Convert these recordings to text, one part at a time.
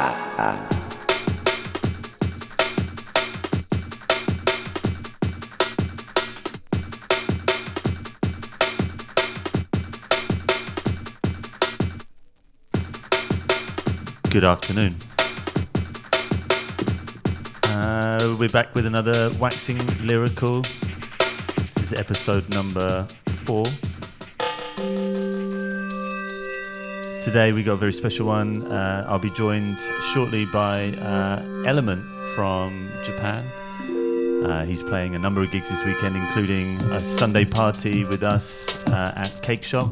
Good afternoon. Uh, we're back with another waxing lyrical. This is episode number four. Today we got a very special one. Uh, I'll be joined shortly by uh, Element from Japan. Uh, he's playing a number of gigs this weekend, including a Sunday party with us uh, at Cake Shop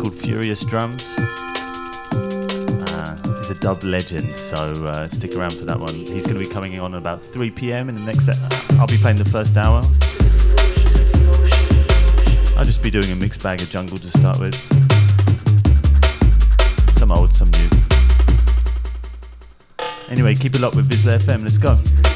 called Furious Drums. Uh, he's a dub legend, so uh, stick around for that one. He's going to be coming on about 3 p.m. in the next. Set. I'll be playing the first hour. I'll just be doing a mixed bag of jungle to start with. Some old, some new. Anyway, keep it locked with VISLA FM. Let's go.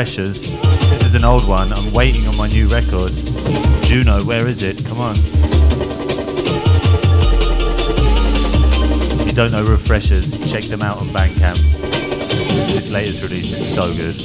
Refreshers. This is an old one. I'm waiting on my new record. Juno, where is it? Come on. If you don't know Refreshers, check them out on Bandcamp. This latest release is so good.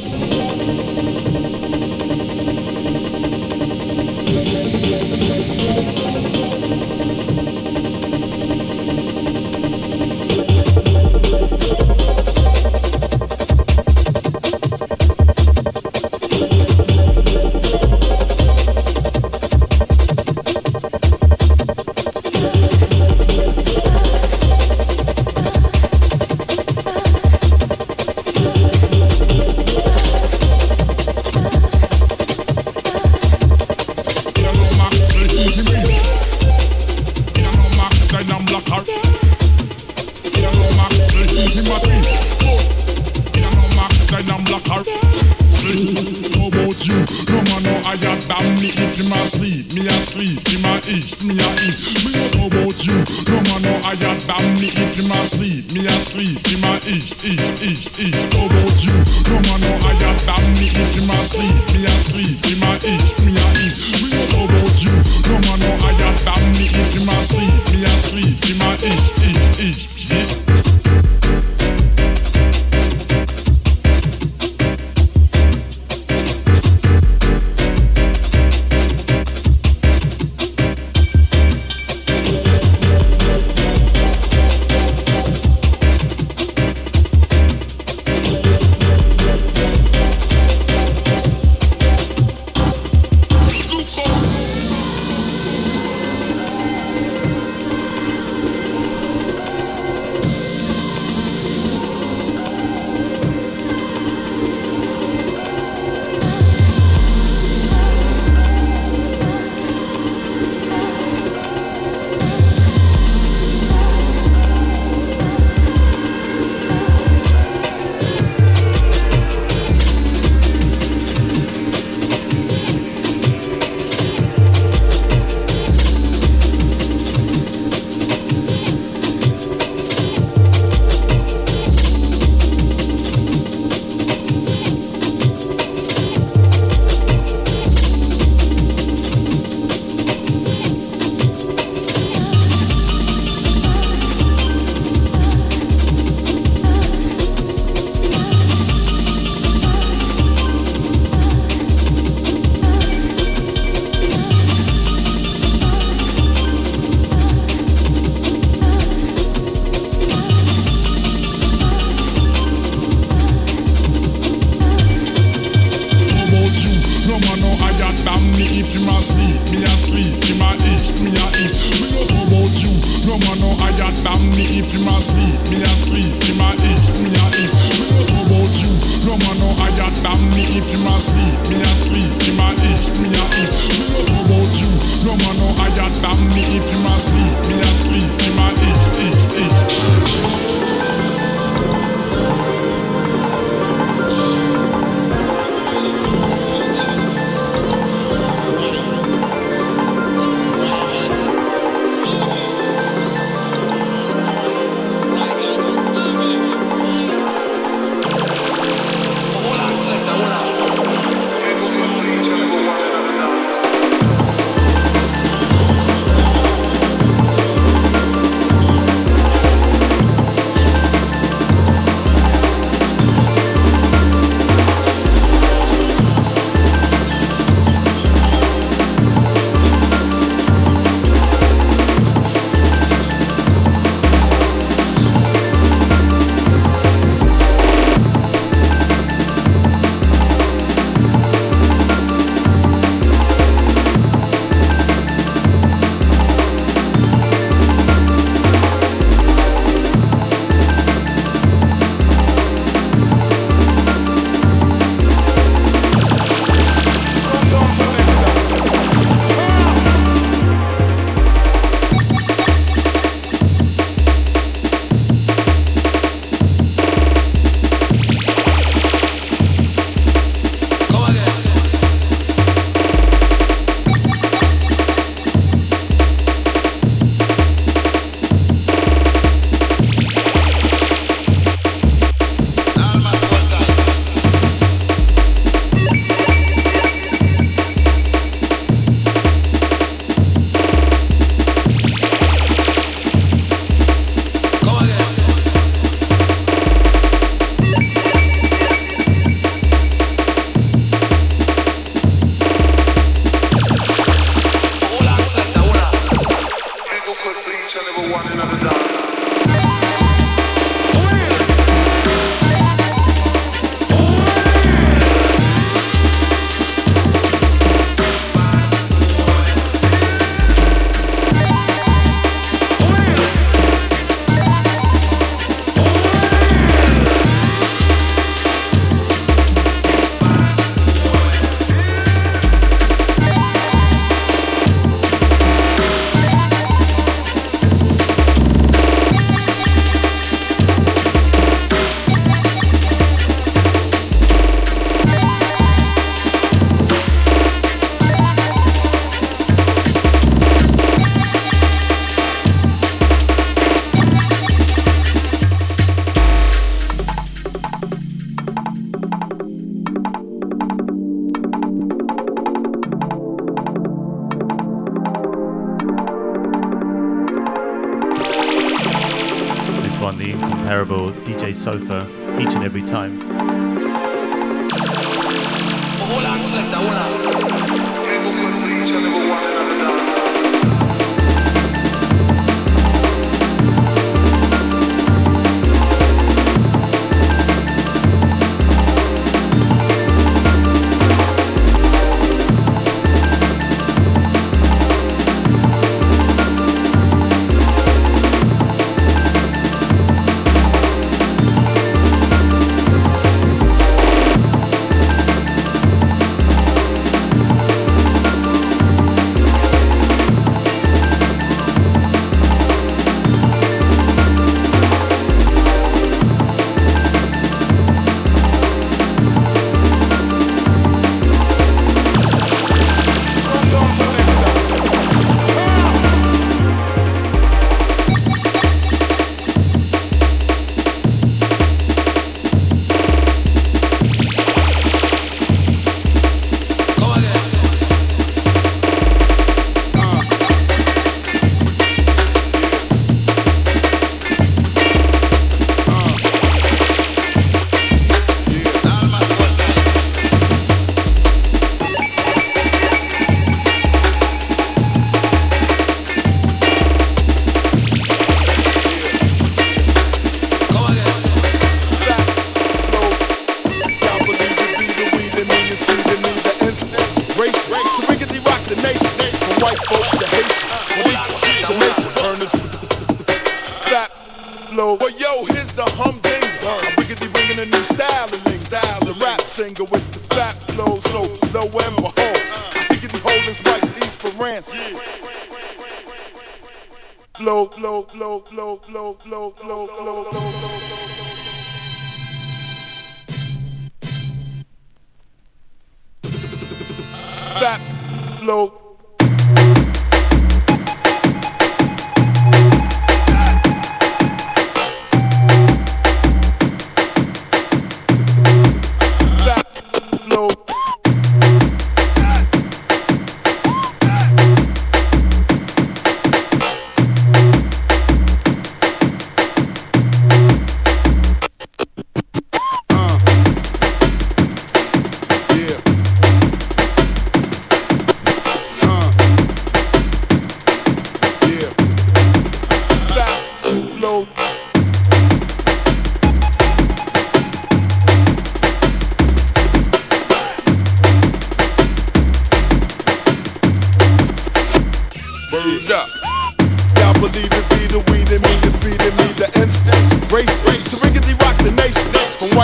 Sofa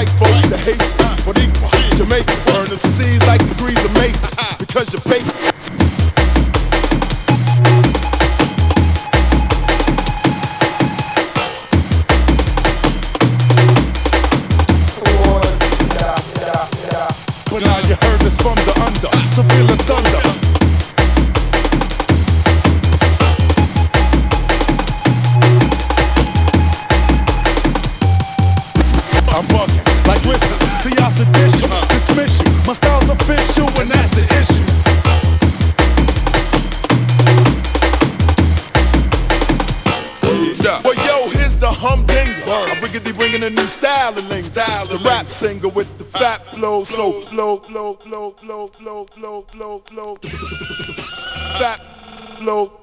Like folks to hate. slow, low, low, low, low, low, low, low, low, back, low.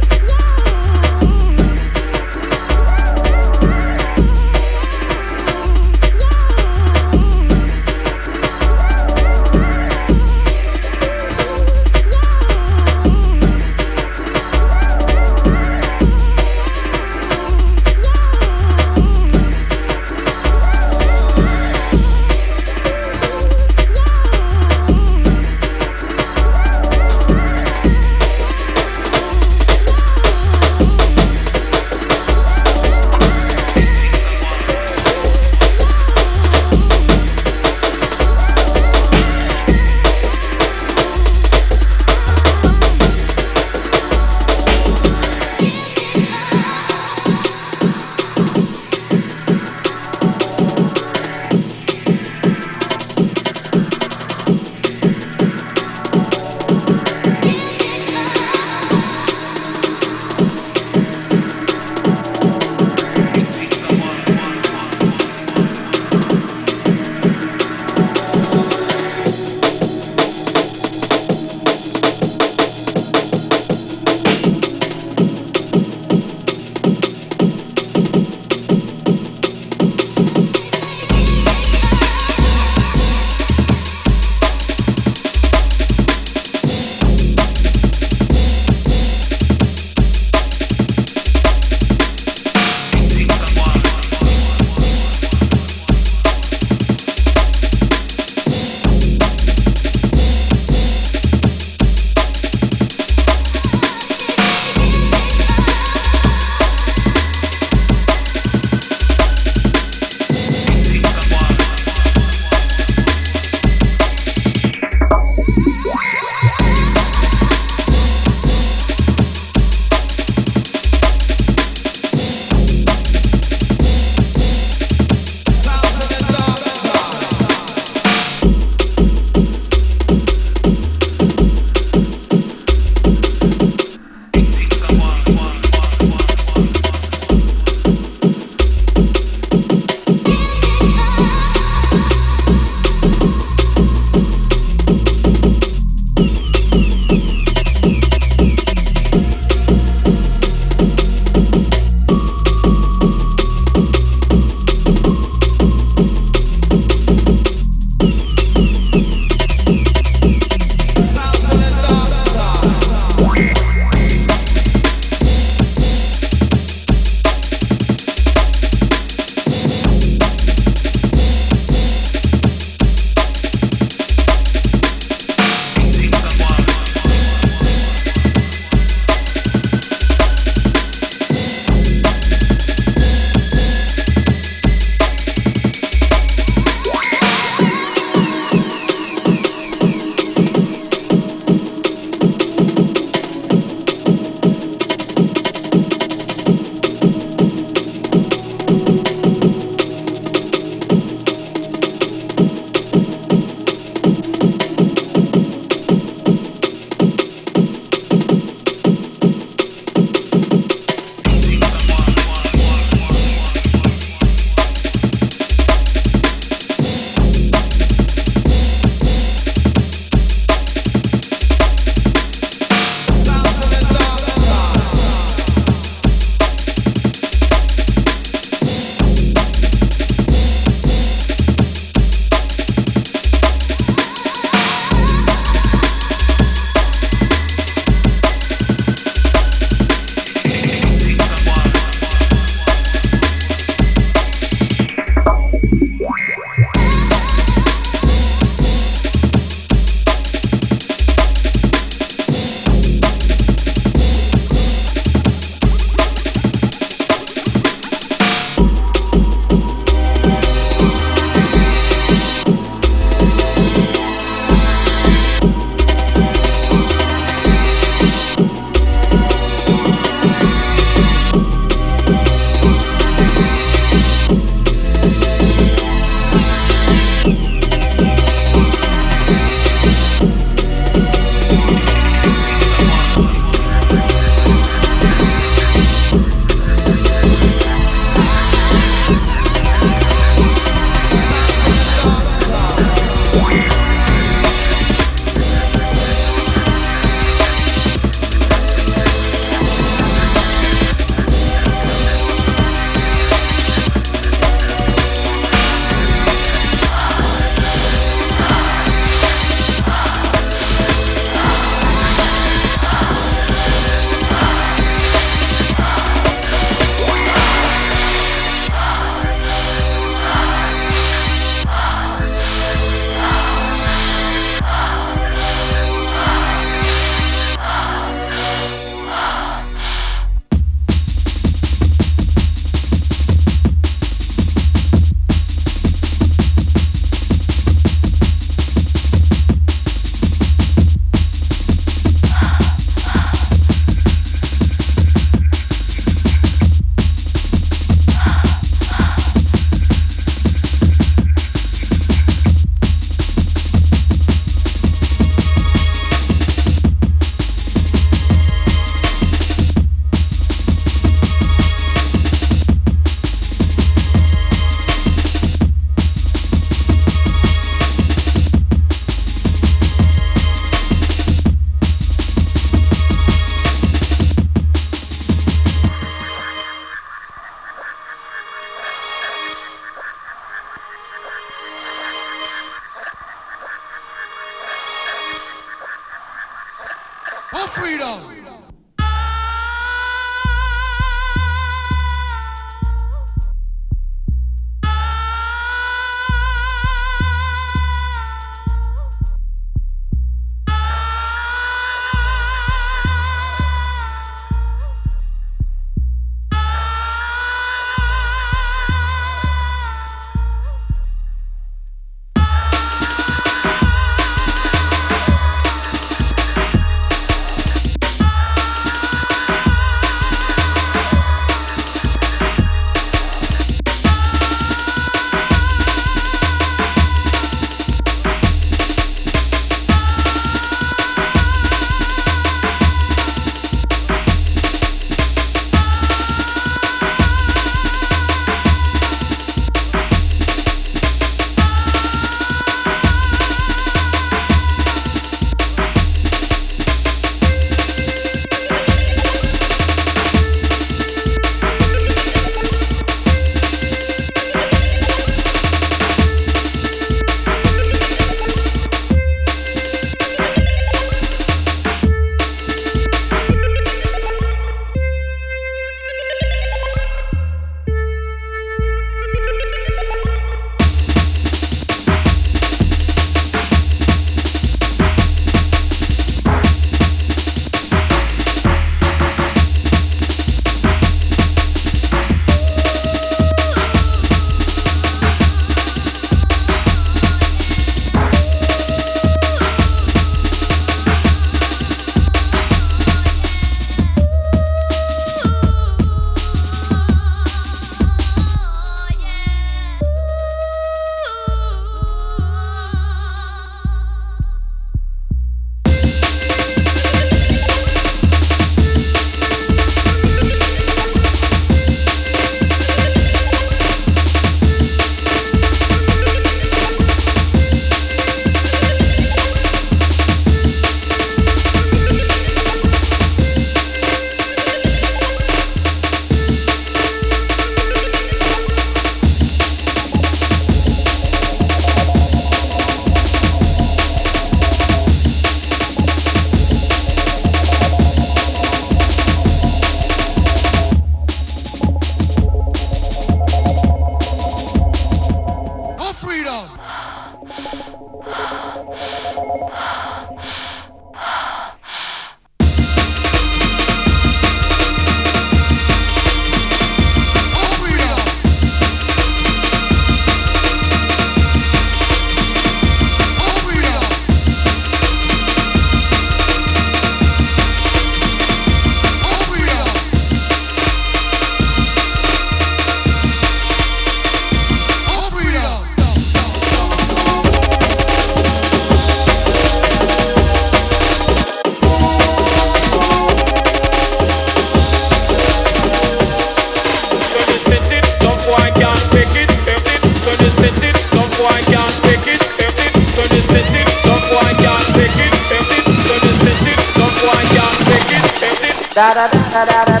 da da da da da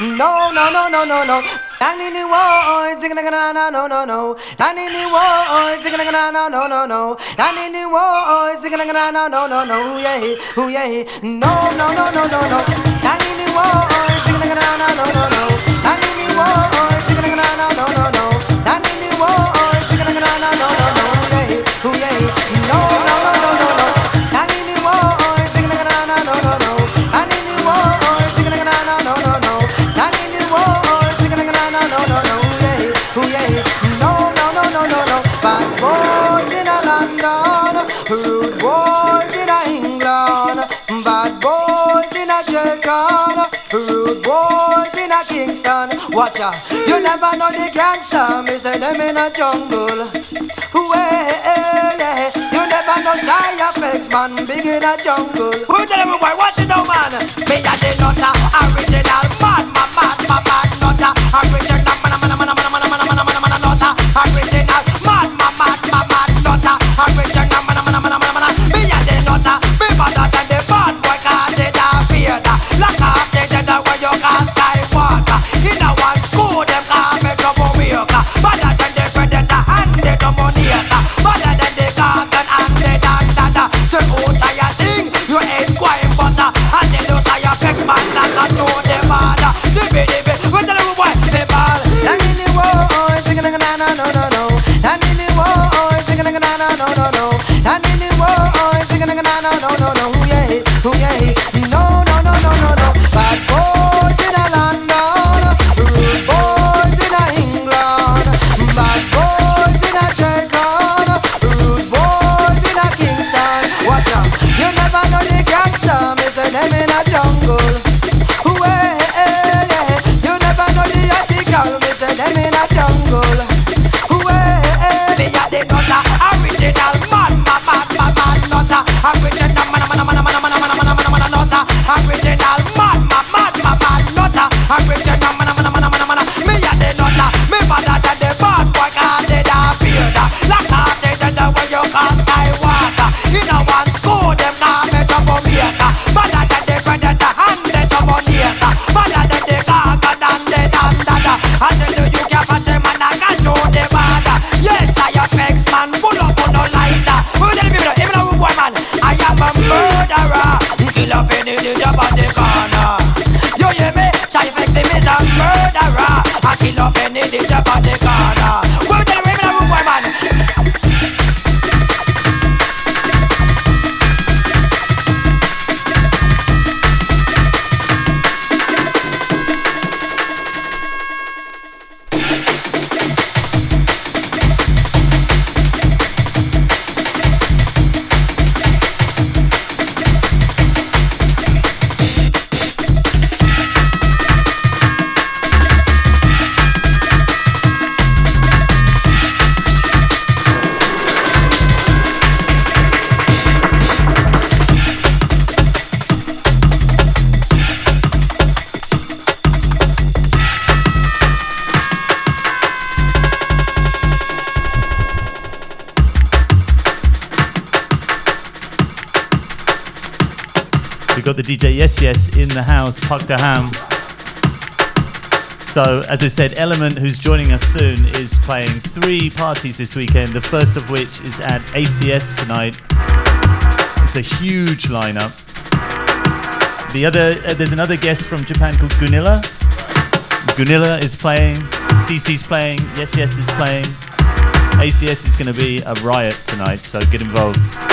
no, no, no, no, no, no. Danny the boy, singing na na no no no. Danny the boy, singing na na no no no. Danny the boy, singing na na no no no. Yeah, oh yeah, no, no, no, no, no, no. Danny the boy, singing na na no no no. Danny the boy, singing na na no no no. Danny the boy, singing na na no no Watch out. You never know the gangster, me say them in a jungle. Well, yeah. You never know shy effects, man, big in a jungle. Who tell them, boy, watch it out, man. DJ Yes Yes in the house, Puck Ham. So, as I said, Element, who's joining us soon, is playing three parties this weekend, the first of which is at ACS tonight. It's a huge lineup. The other, uh, there's another guest from Japan called Gunilla. Gunilla is playing, CC's playing, Yes Yes is playing. ACS is going to be a riot tonight, so get involved.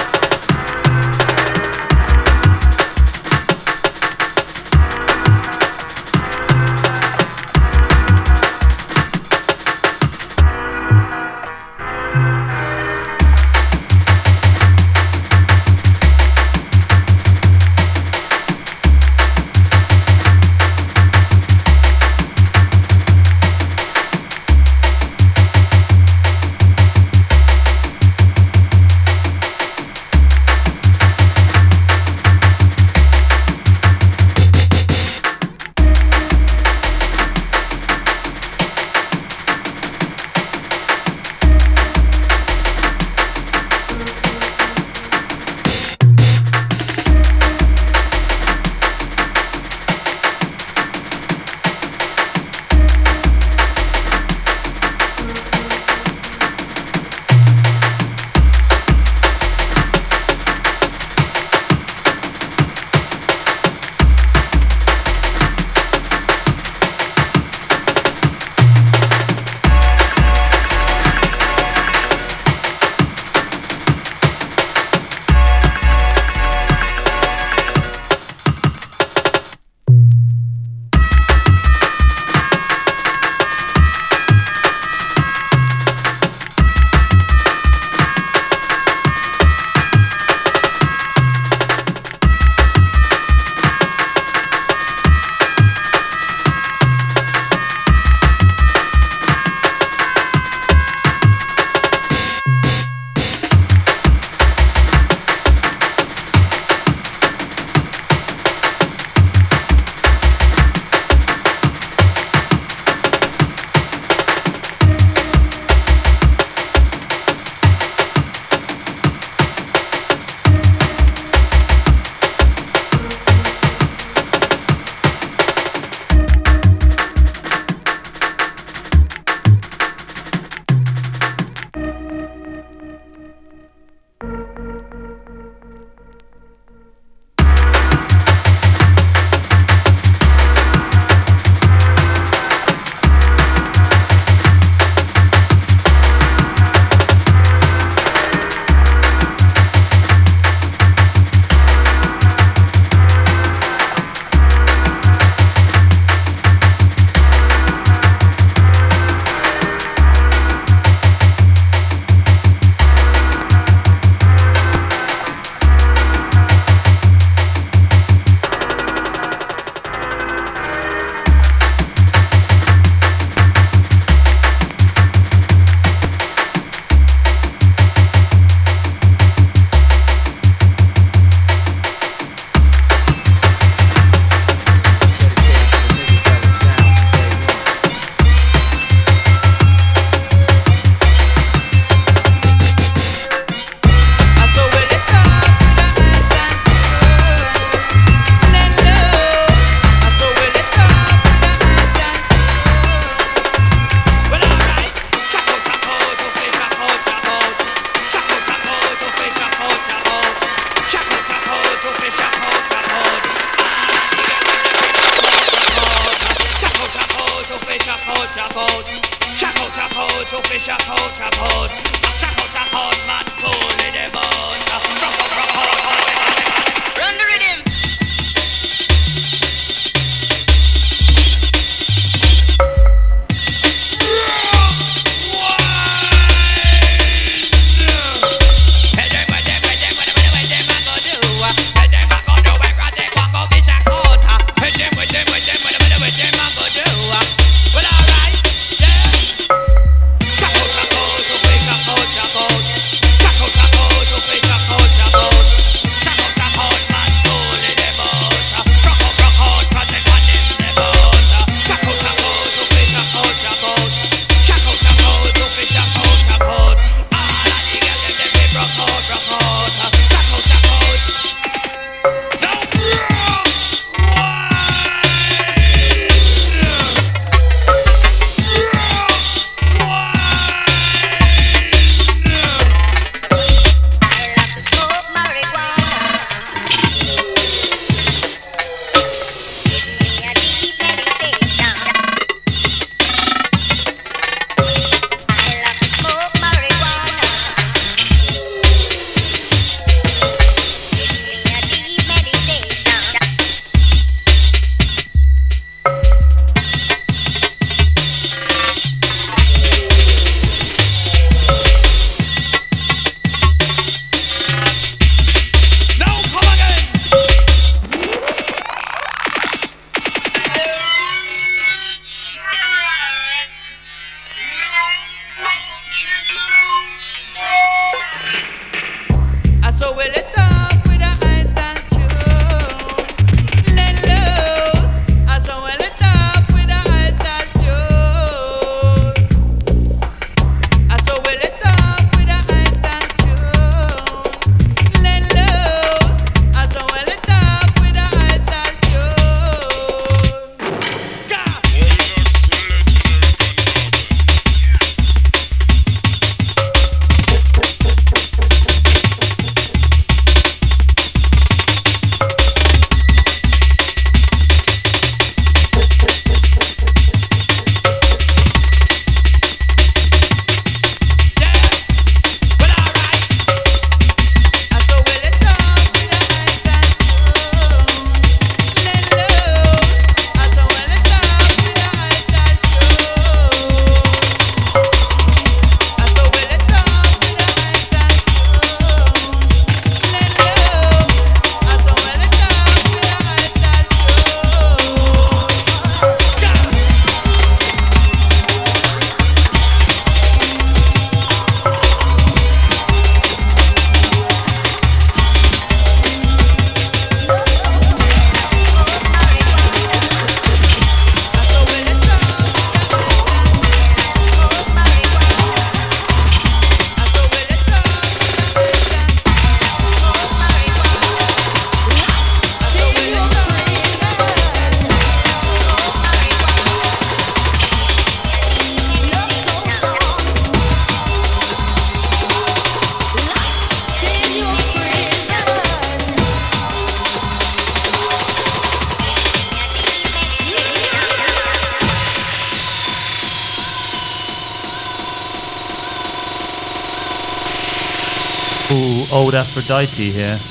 Aphrodite here.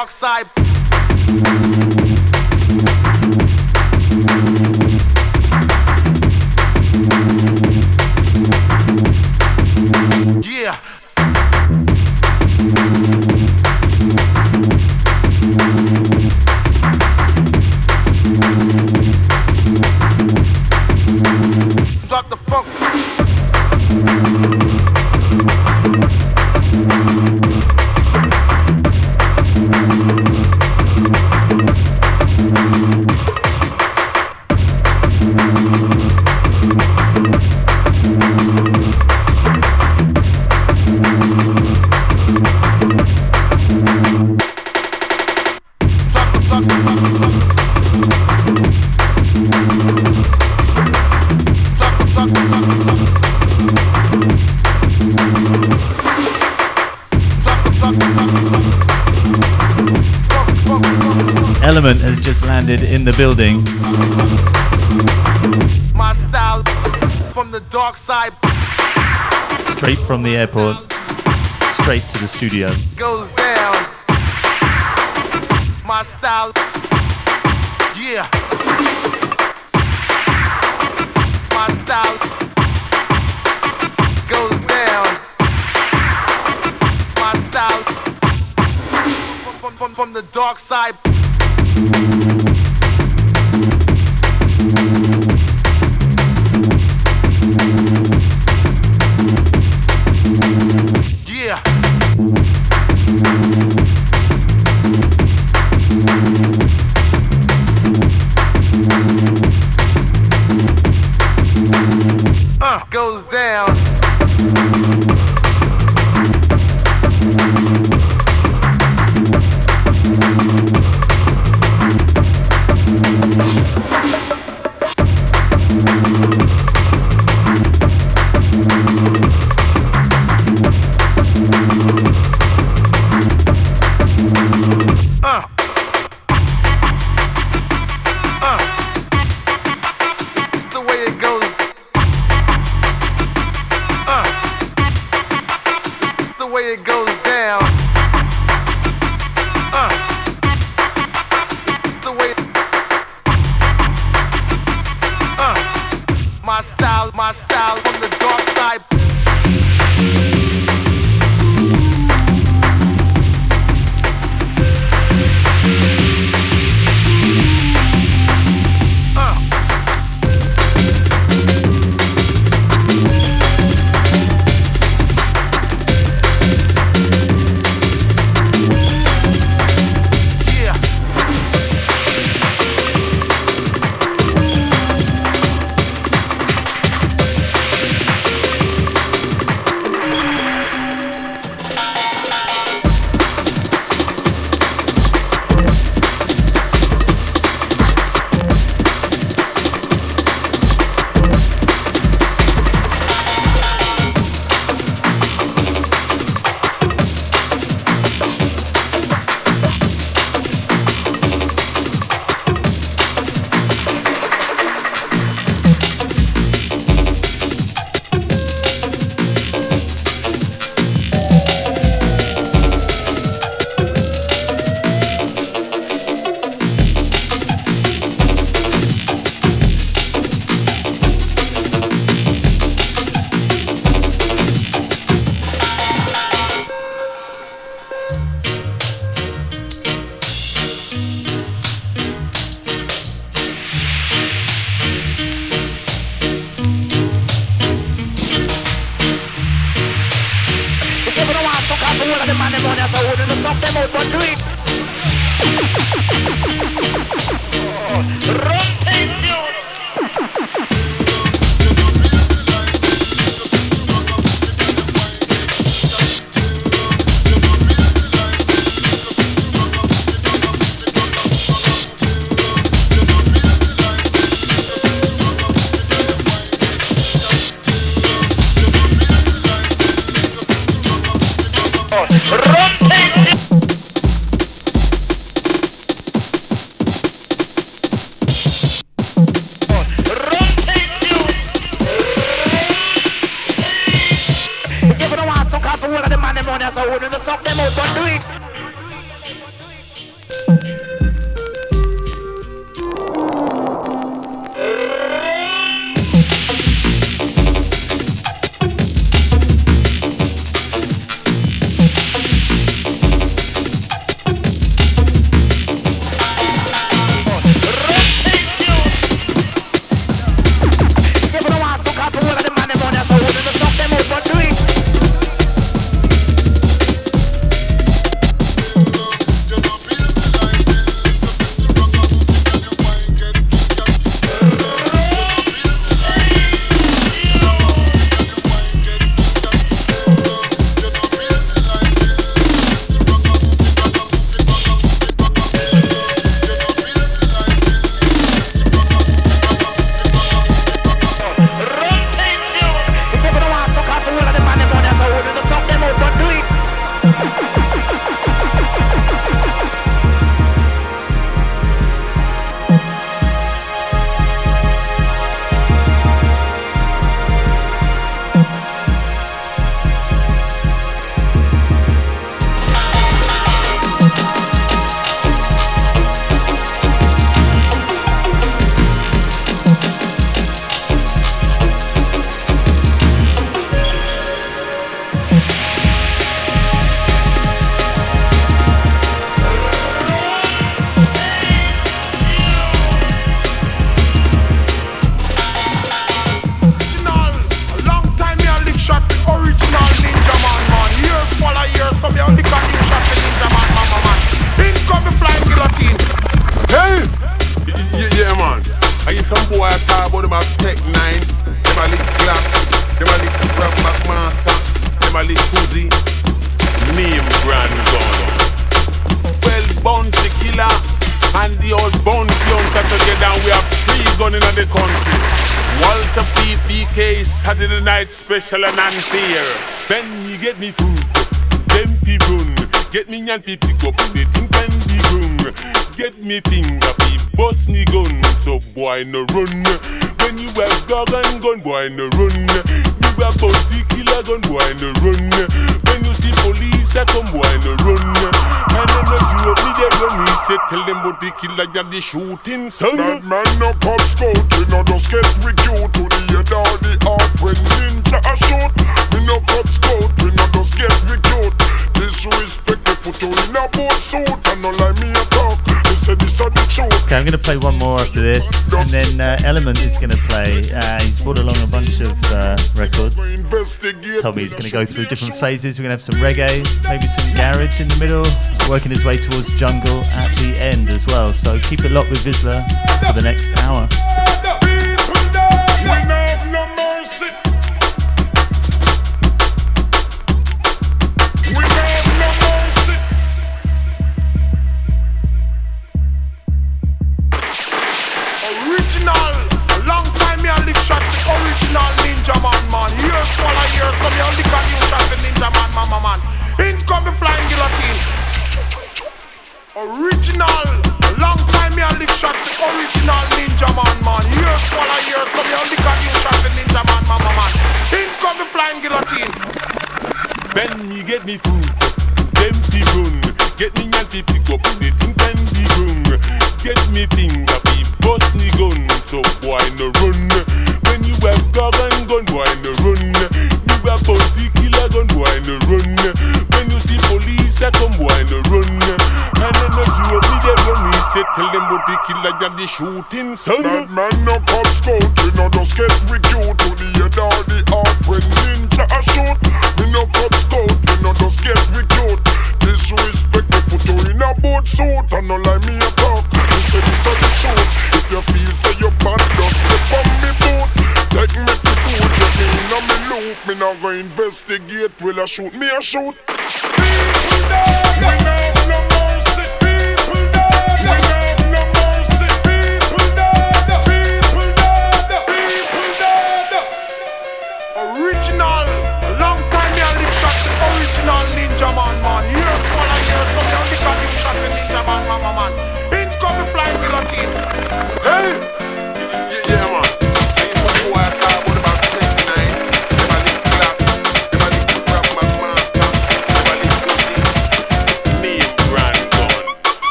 Dark side. in the building. My style from the dark side. Straight from the airport, straight to the studio. Goes down. My style. Yeah. My style. Goes down. My style. From, from, from the dark side. Gun in the country. Walter P. Saturday Night Special and unfair. Then you get me food, them people. Get me and pick up the thing can be run. Get me finger, be bust me gun. So boy no run. When you have dog and gun, boy no run. You have bounty killer gun, boy no run. When you see police, I come boy no run. And then the you me they run me say tell them the killer and the shooting son. Bad man no cop scout, we no just get with you to the head or the heart when ninja a shoot. We no cop scout, we no just get with you. Disrespect they put you in a boat suit and no like me a talk. Okay, I'm going to play one more after this, and then uh, Element is going to play. Uh, he's brought along a bunch of uh, records. He's going to go through different phases. We're going to have some reggae, maybe some garage in the middle, working his way towards jungle at the end as well. So keep it locked with VISLA for the next hour. Only got you shot the ninja man, mama man. In come the flying guillotine. Original. Long time me a lick shot the original ninja man man. Years full of years, so me only got you shot the ninja man, mama man. In come the flying guillotine. Then you get me food, them be. Get me and pick up the thing can be run. Get me finger, be bust me gun. So boy no run. When you have gun and gun, boy no run. You have bounty killer gun, boy no run. When you see police, I come boy no run. And then the you me they run. Me say tell them the killer and the shooting son. Bad man no cop scout, we no just get with you to the head or the heart when ninja a shoot. We no cop scout, we no just get with you. Disrespect me put you in a boat suit and no like me a talk. Me say this a the truth. If you feel say you bad, just step on me boot. Take me for food, you me in a me loop. Me not go investigate, will I shoot me a shoot. People dead. We no have no mercy.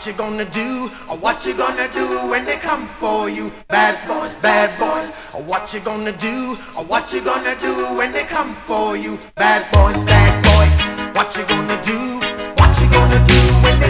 What you gonna do? Or what you gonna do when they come for you? Bad boys, bad boys. uh, What you gonna do? Or what you gonna do when they come for you? Bad boys, bad boys. What you gonna do? What you gonna do when they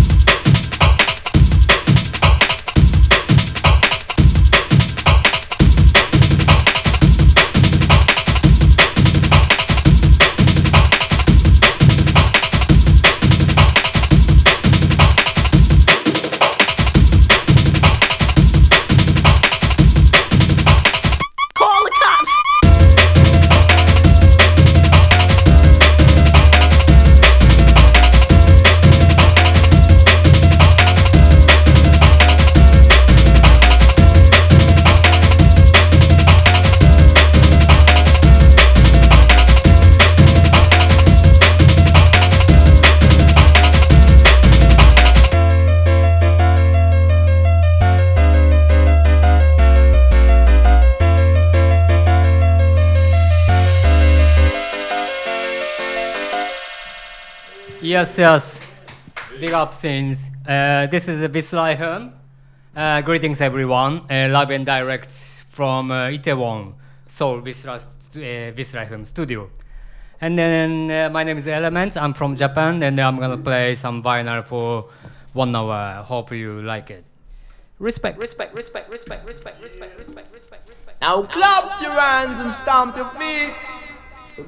Yes, yes. Big up Shins. Uh, this is Bislihem. Uh, greetings, everyone. Uh, live and direct from uh, Itaewon, Seoul, Bisra, st- uh, Bislihem studio. And then uh, my name is Element. I'm from Japan, and I'm gonna play some vinyl for one hour. Hope you like it. Respect, respect, respect, respect, respect, respect, respect, respect, respect. Now clap your hands and stamp your feet.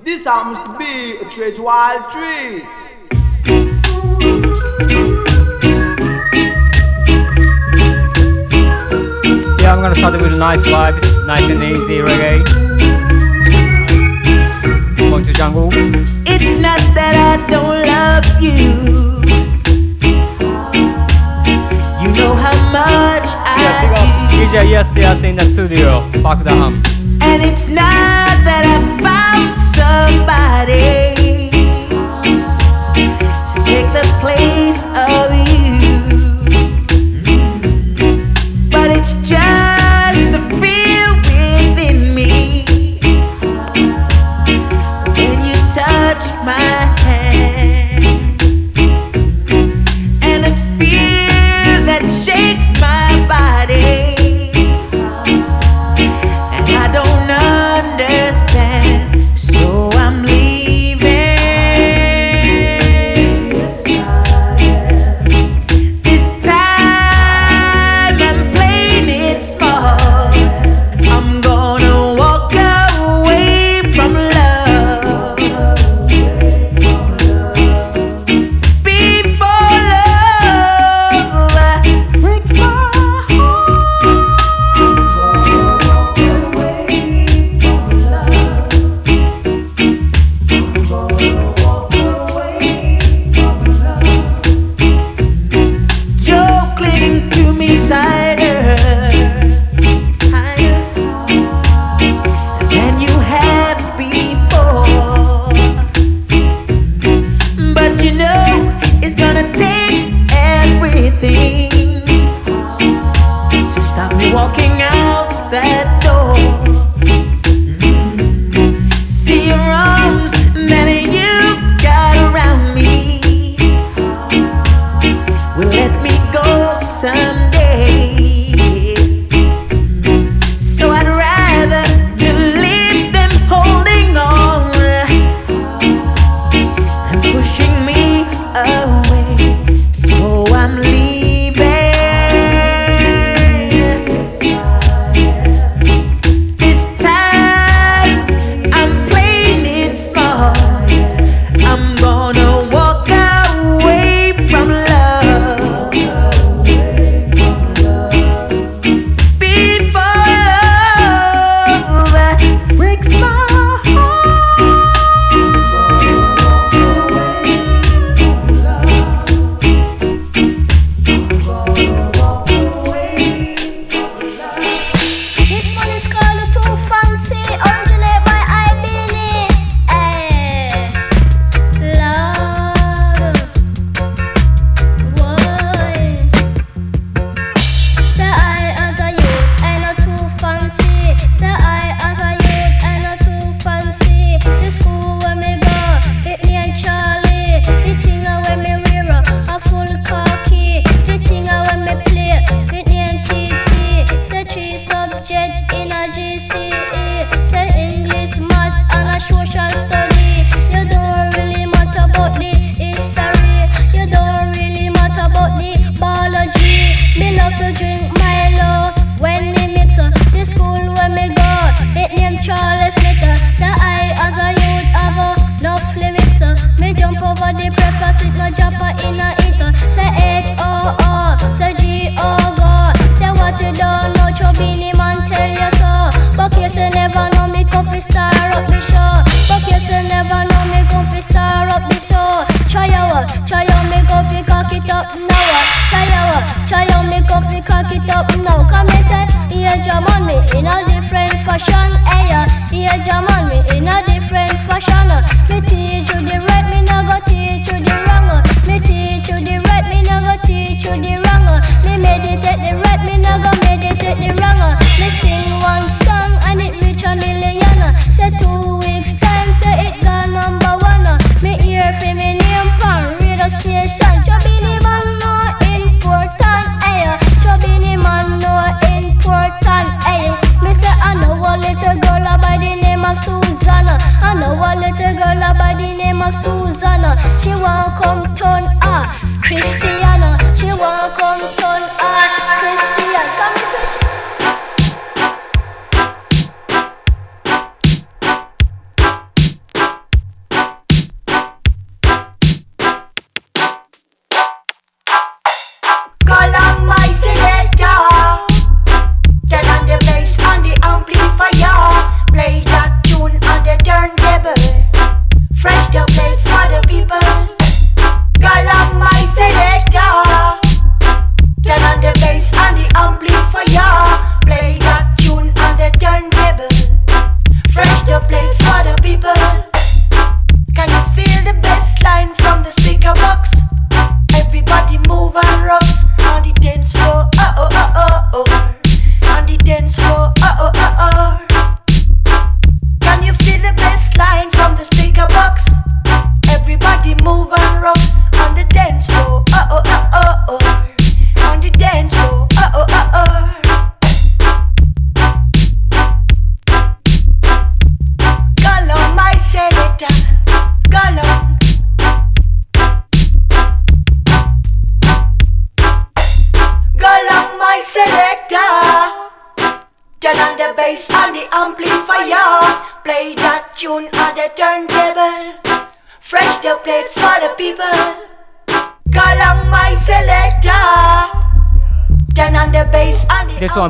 This happens to be a treat wild treat. Yeah, I'm gonna start it with nice vibes, nice and easy reggae. Going to jungle. It's not that I don't love you. You know how much I up DJ Yes Yes in the studio. Park the hum. And it's not that I found somebody of you. But it's just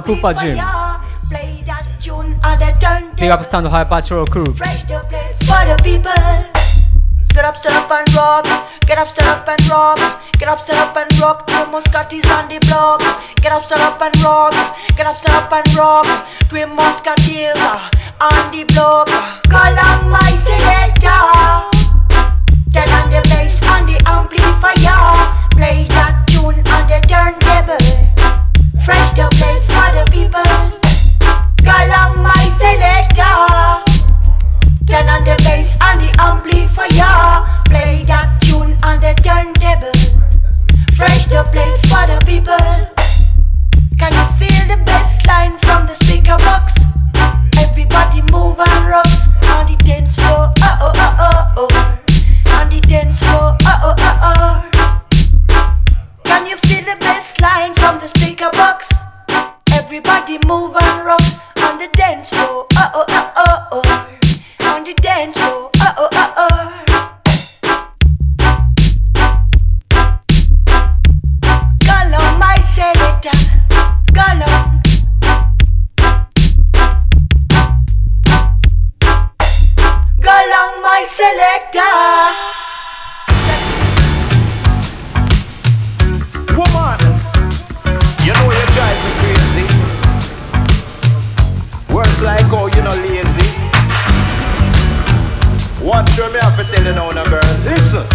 Pupajim. amplifier. Play that tune on the turntable. Big up Stand High Patrol crew. Fresh the plate for the people. Get up, stand up and rock. Get up, stand up and rock. Get up, stand up and rock. Two Muscatis on the block. Get up, stand up and rock. Get up, stand up and rock. Oh, you know lazy. What sure me have to tell you now, now girl. Listen.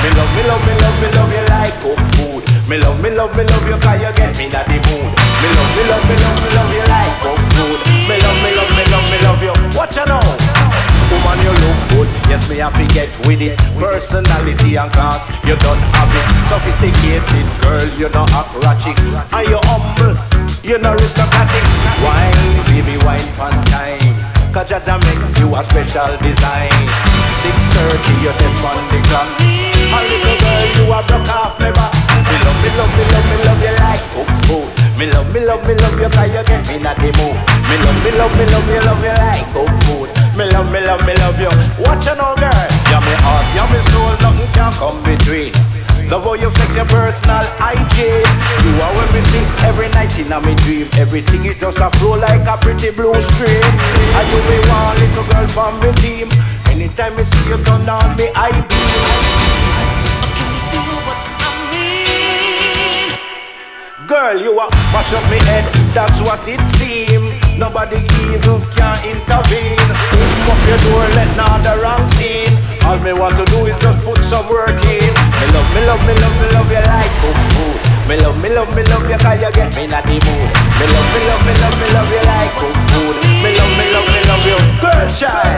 Me love, me love, me love, me love you like cook food. Me love, me love, me love you cause you get me in the mood. Me love, me love, me love, me love you like cook food. Me love, me love, me love, me love you. Watch you now. Woman, you look good. Yes, me have to get with it. Personality and class, you don't have it. Sophisticated girl, you know act ratchet. And you humble, you know aristocratic. Wine, baby, wine pan time. Cause Jaja make you a special design 6.30 you dead on the clock A little girl you a broke off back Me love, me love, me love, me love you like cook food Me love, me love, me love you cause you get me in the mood Me love, me love, me love you, love you like cook food Me love, me love, me love you Watch you now girl You're me heart, you're me soul, nothing can come between Love how you flex your personal hygiene. You are me see every night in a me dream. Everything it just a flow like a pretty blue stream I do be one little girl from me team. Anytime me see you turn on me I Girl, you a mash up me head, that's what it seem. Nobody even can intervene. Open up your door, let not the wrong scene. All me want to do is just put some work in Me love, me love, me love, me love you like cook food Me love, me love, me love you cause you get me in the mood Me love, me love, me love, me love you like cook food Me love, me love, me love you Girl child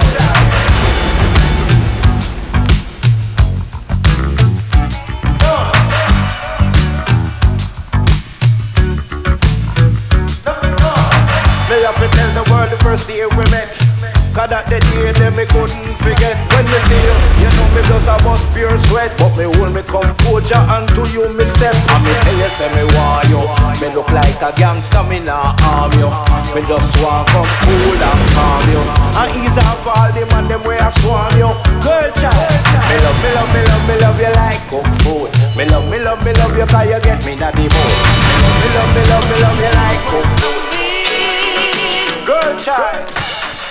Me have tell the world the first day we met Cause that the day them me couldn't forget. When me see you, you know me just a bust pure sweat. But me hold me composure and to you me step. And me tell you say me want you. Me look like a gangster, me nah harm you. Me just want come cool and calm you. And ease off all the man them way I swarm you. Girl child Me love, me love, me love, me love you like cook food Me love, me love, me love you cause you get me in the mood. Me love, me love, me love, me love you like cook food Girl child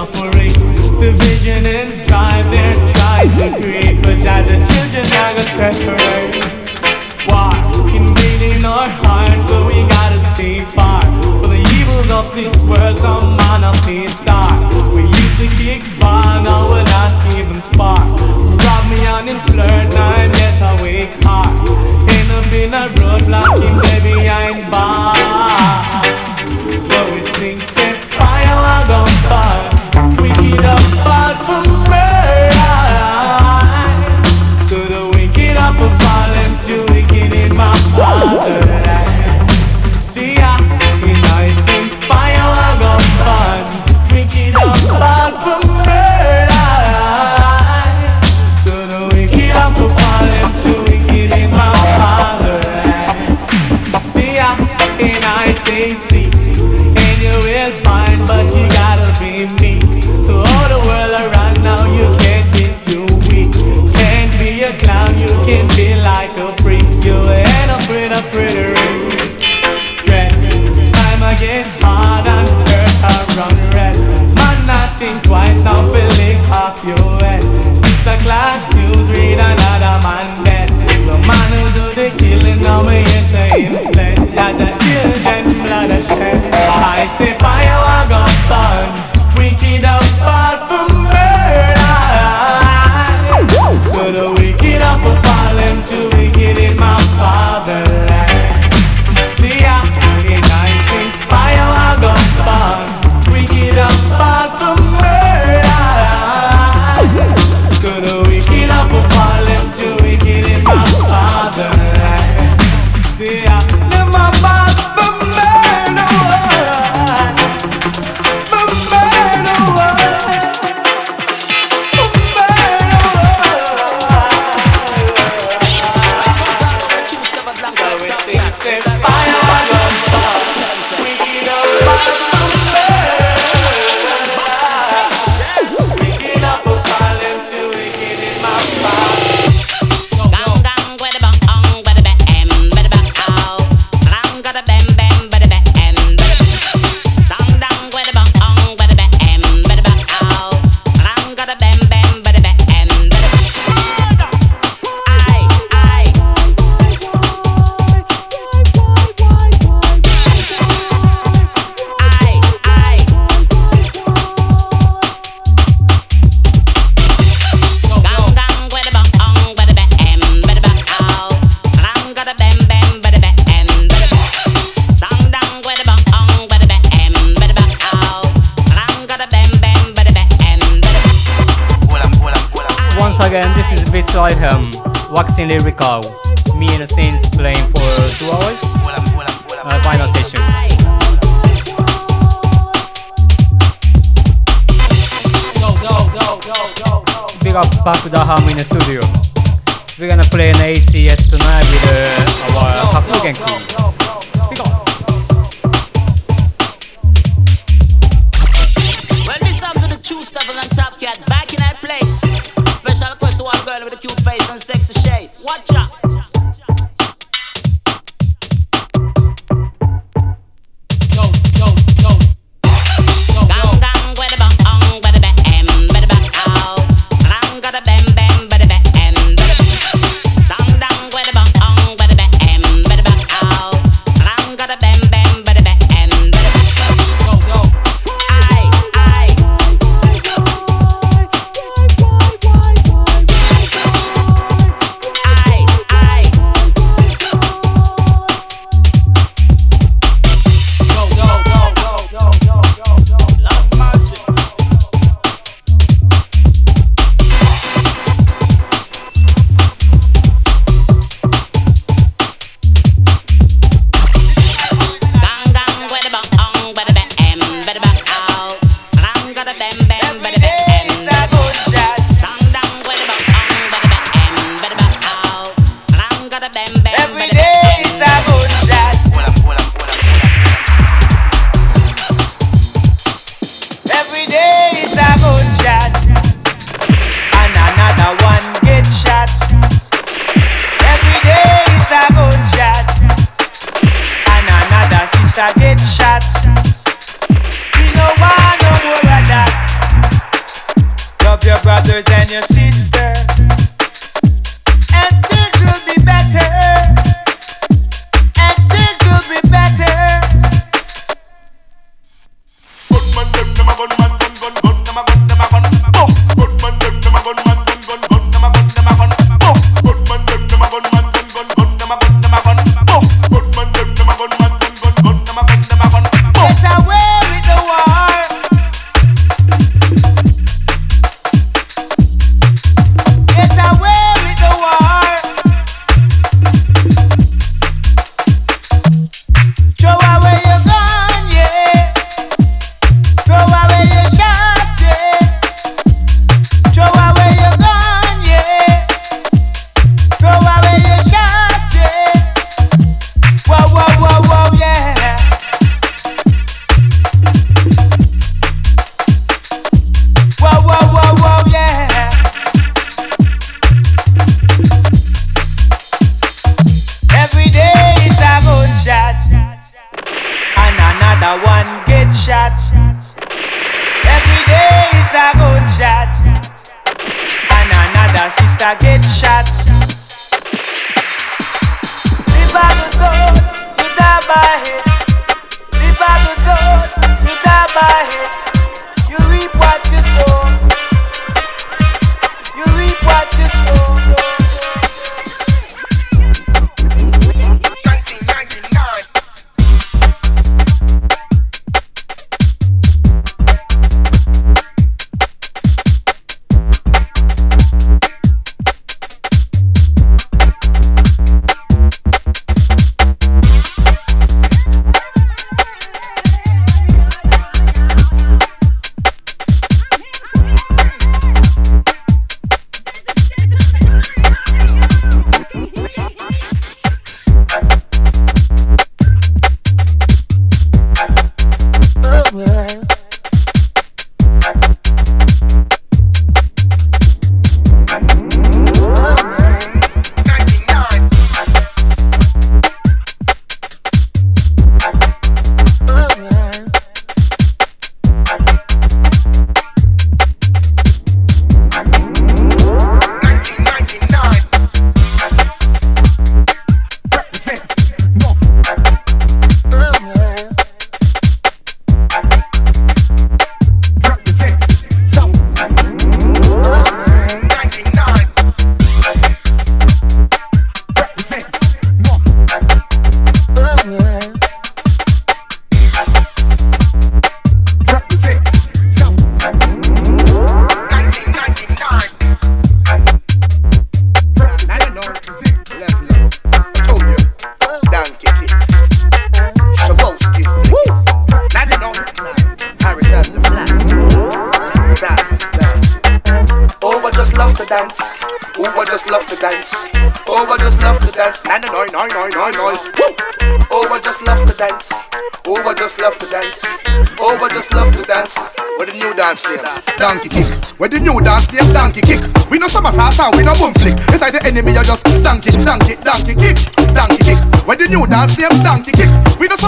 suffering. Division and strife they're trying to create, but that the children are gonna separate. Why? Invading our hearts, so we gotta stay far. For the evils of this world, come on up and start. We used to kick back, now we're not even spark. Rob me on and flirt, I'm yet awake hard. End up in a roadblock, in ain't bar.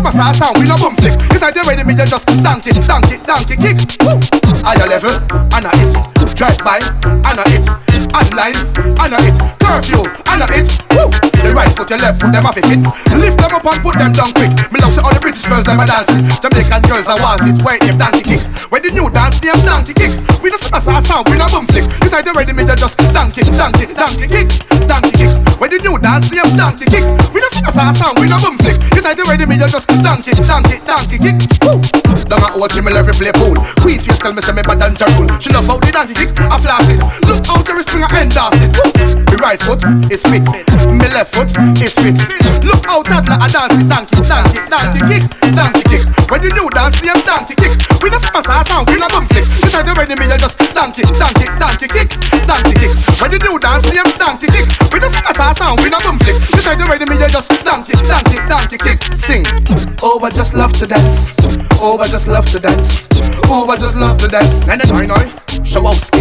We know some sound, we know boom flick. Inside the enemy, you just donkey, donkey, donkey kick. Woo! Higher level, and a it. Drive by, and a it. Online, and a it. Curfew, and a it. Woo! The right foot, your left foot, them off it fit. Lift them up and put them down quick. Me love see all the British girls, them a dancing. Jamaican girls, I want it. Wait, them donkey kick. When the new dance, them donkey kick. We no super sound, sound, we no boom flick. Inside the ready, me just donkey, donkey, donkey kick, donkey kick. When the new dance, them donkey kick. We no super sound, sound, we no boom flick. Inside the ready, me they just donkey, donkey, donkey kick. Woo! Down at old me every play pool. Queen face tell me say me bad than Jarul. She love how the donkey kick, I flash it. Look out the spring and endorse it. Woo! Me right foot is fit, me left foot is fit. Look out toddler a dance it, donkey, donkey, donkey kick, donkey kick. When the new dance, them donkey kick. We just no super sound, we no bum flick. Inside the ready me you just donkey, donkey, donkey kick, donkey kick. When the new dance, them donkey kick. We no super sound, we no flick. Inside the ready me just donkey, donkey, donkey kick. Sing. Oh, I just love to dance. Oh, I just love to dance. Oh, I just love to dance. Nine, nine, nine. Shawowski.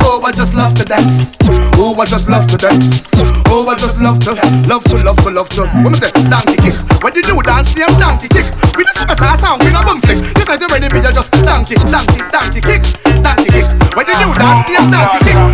Oh, I just love to dance. Oh, I just love to dance. Oh, I just love to, love to, love to, love to. What me say? Donkey kick. When you do dance, them donkey kick. We just super sound, we no flick. This ain't the ready me, just donkey, donkey, donkey kick, donkey kick. When you do dance, them donkey kick.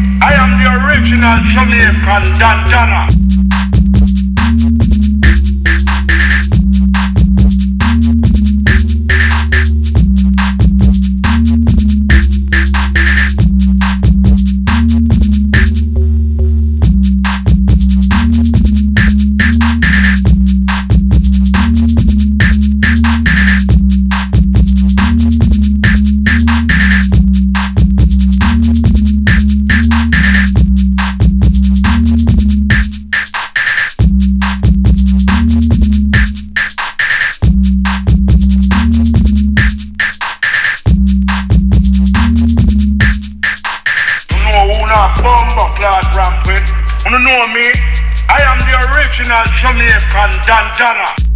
I am the original Jamaican Dantana. clad rampant. You know me? I am the original Jamaican Dandana.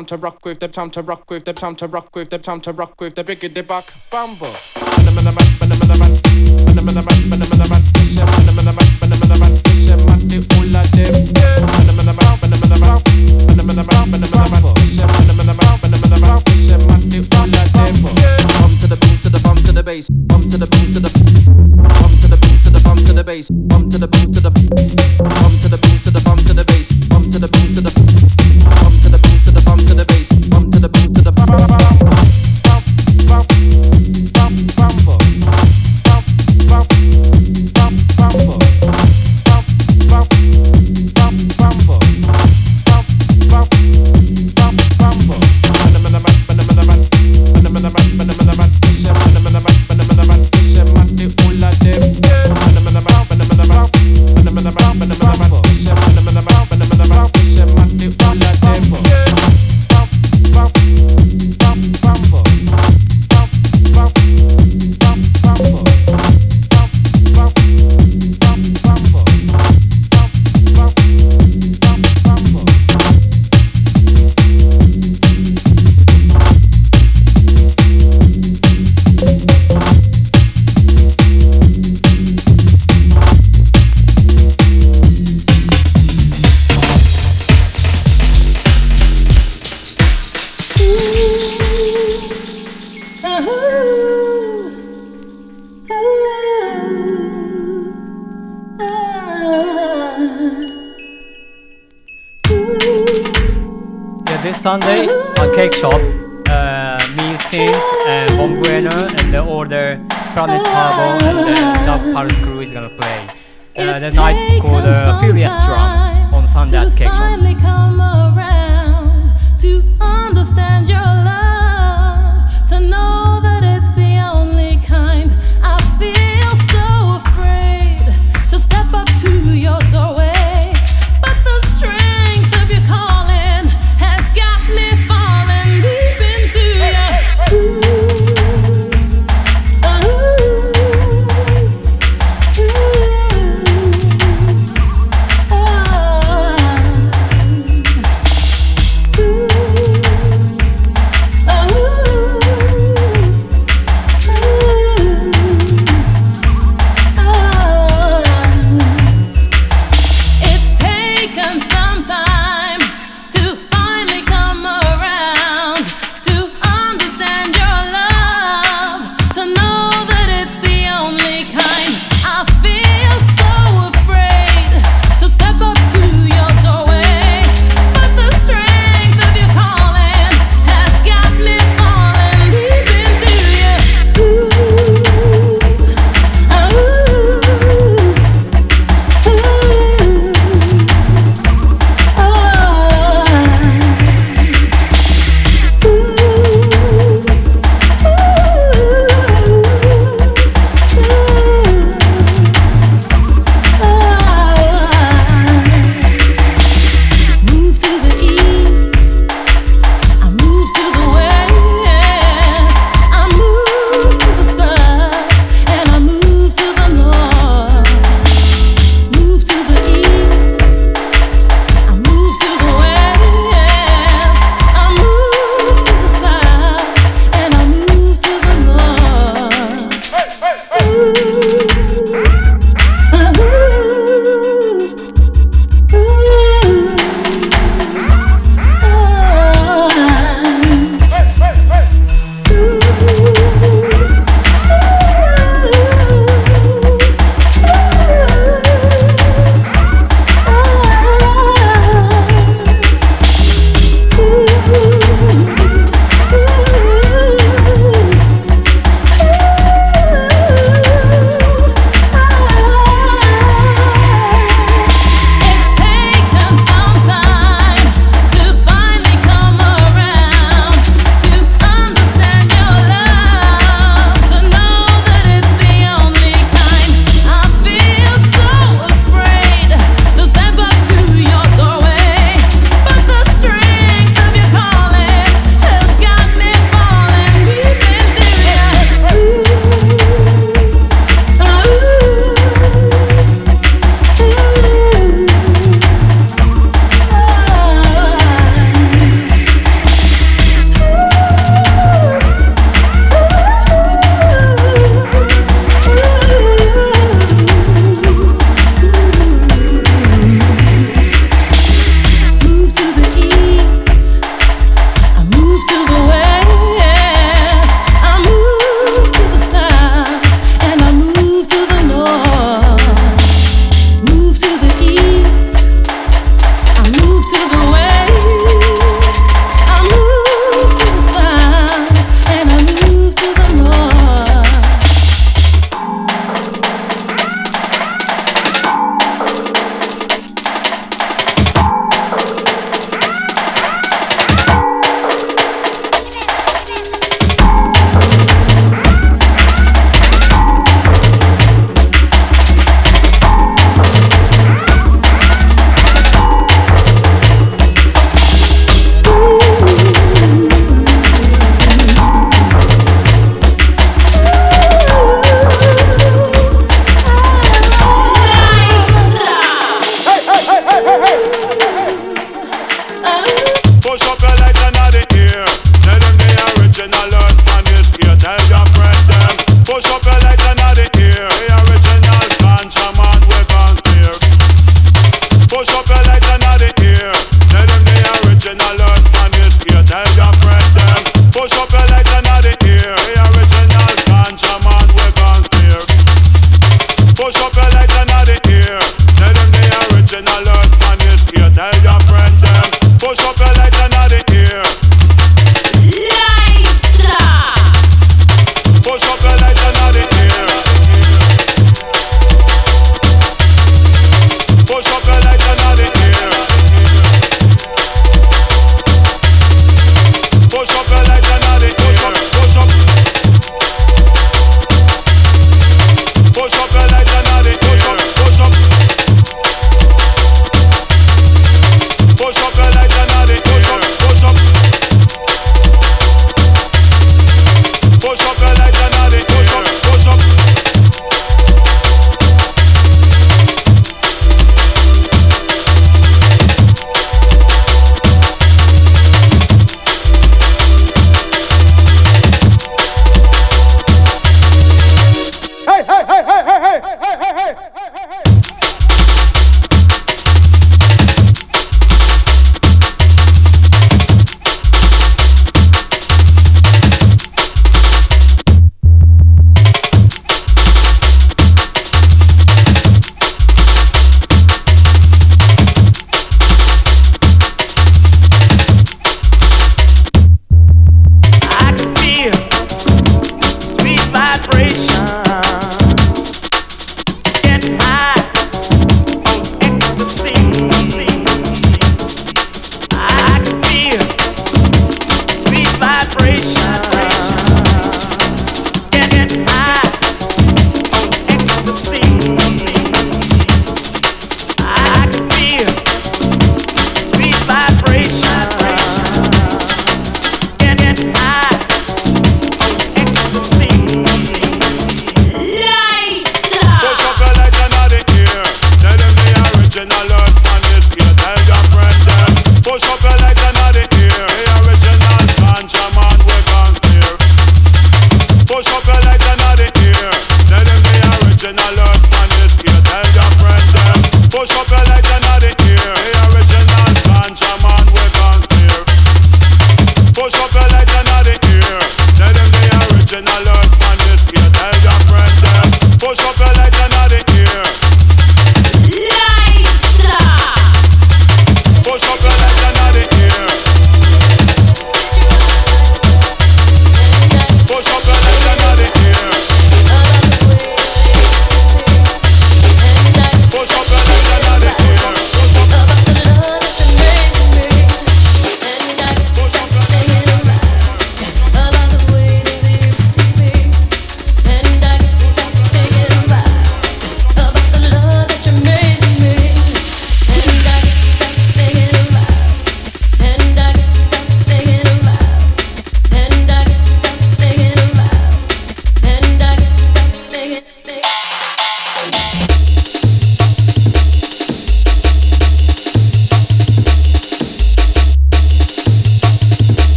come to rock time to rock with, the time to rock with, the time to rock with, the bigger the buck bumble. All. Bump to the boom to the bump to the bass. Bump to the boom to the bump to the boom to the bump to the bass. Bump to the boom to the bump to the boom to the bump to the bass. Bump to the boom to the bump to the boom to the bump to the bass the beat to the bum bum bum.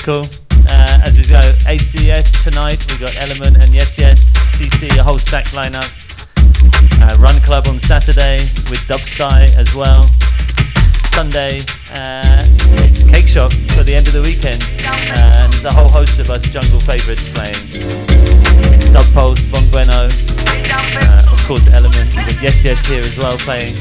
Michael. Uh, as we go, ACS tonight, we got Element and Yes Yes, CC, a whole stack lineup. Uh, Run Club on Saturday with Dubsty as well. Sunday, uh, Cake Shop for the end of the weekend. Uh, and there's a whole host of us jungle favourites playing. Dub Pulse, Bon Bueno, uh, of course Element, yes yes here as well playing.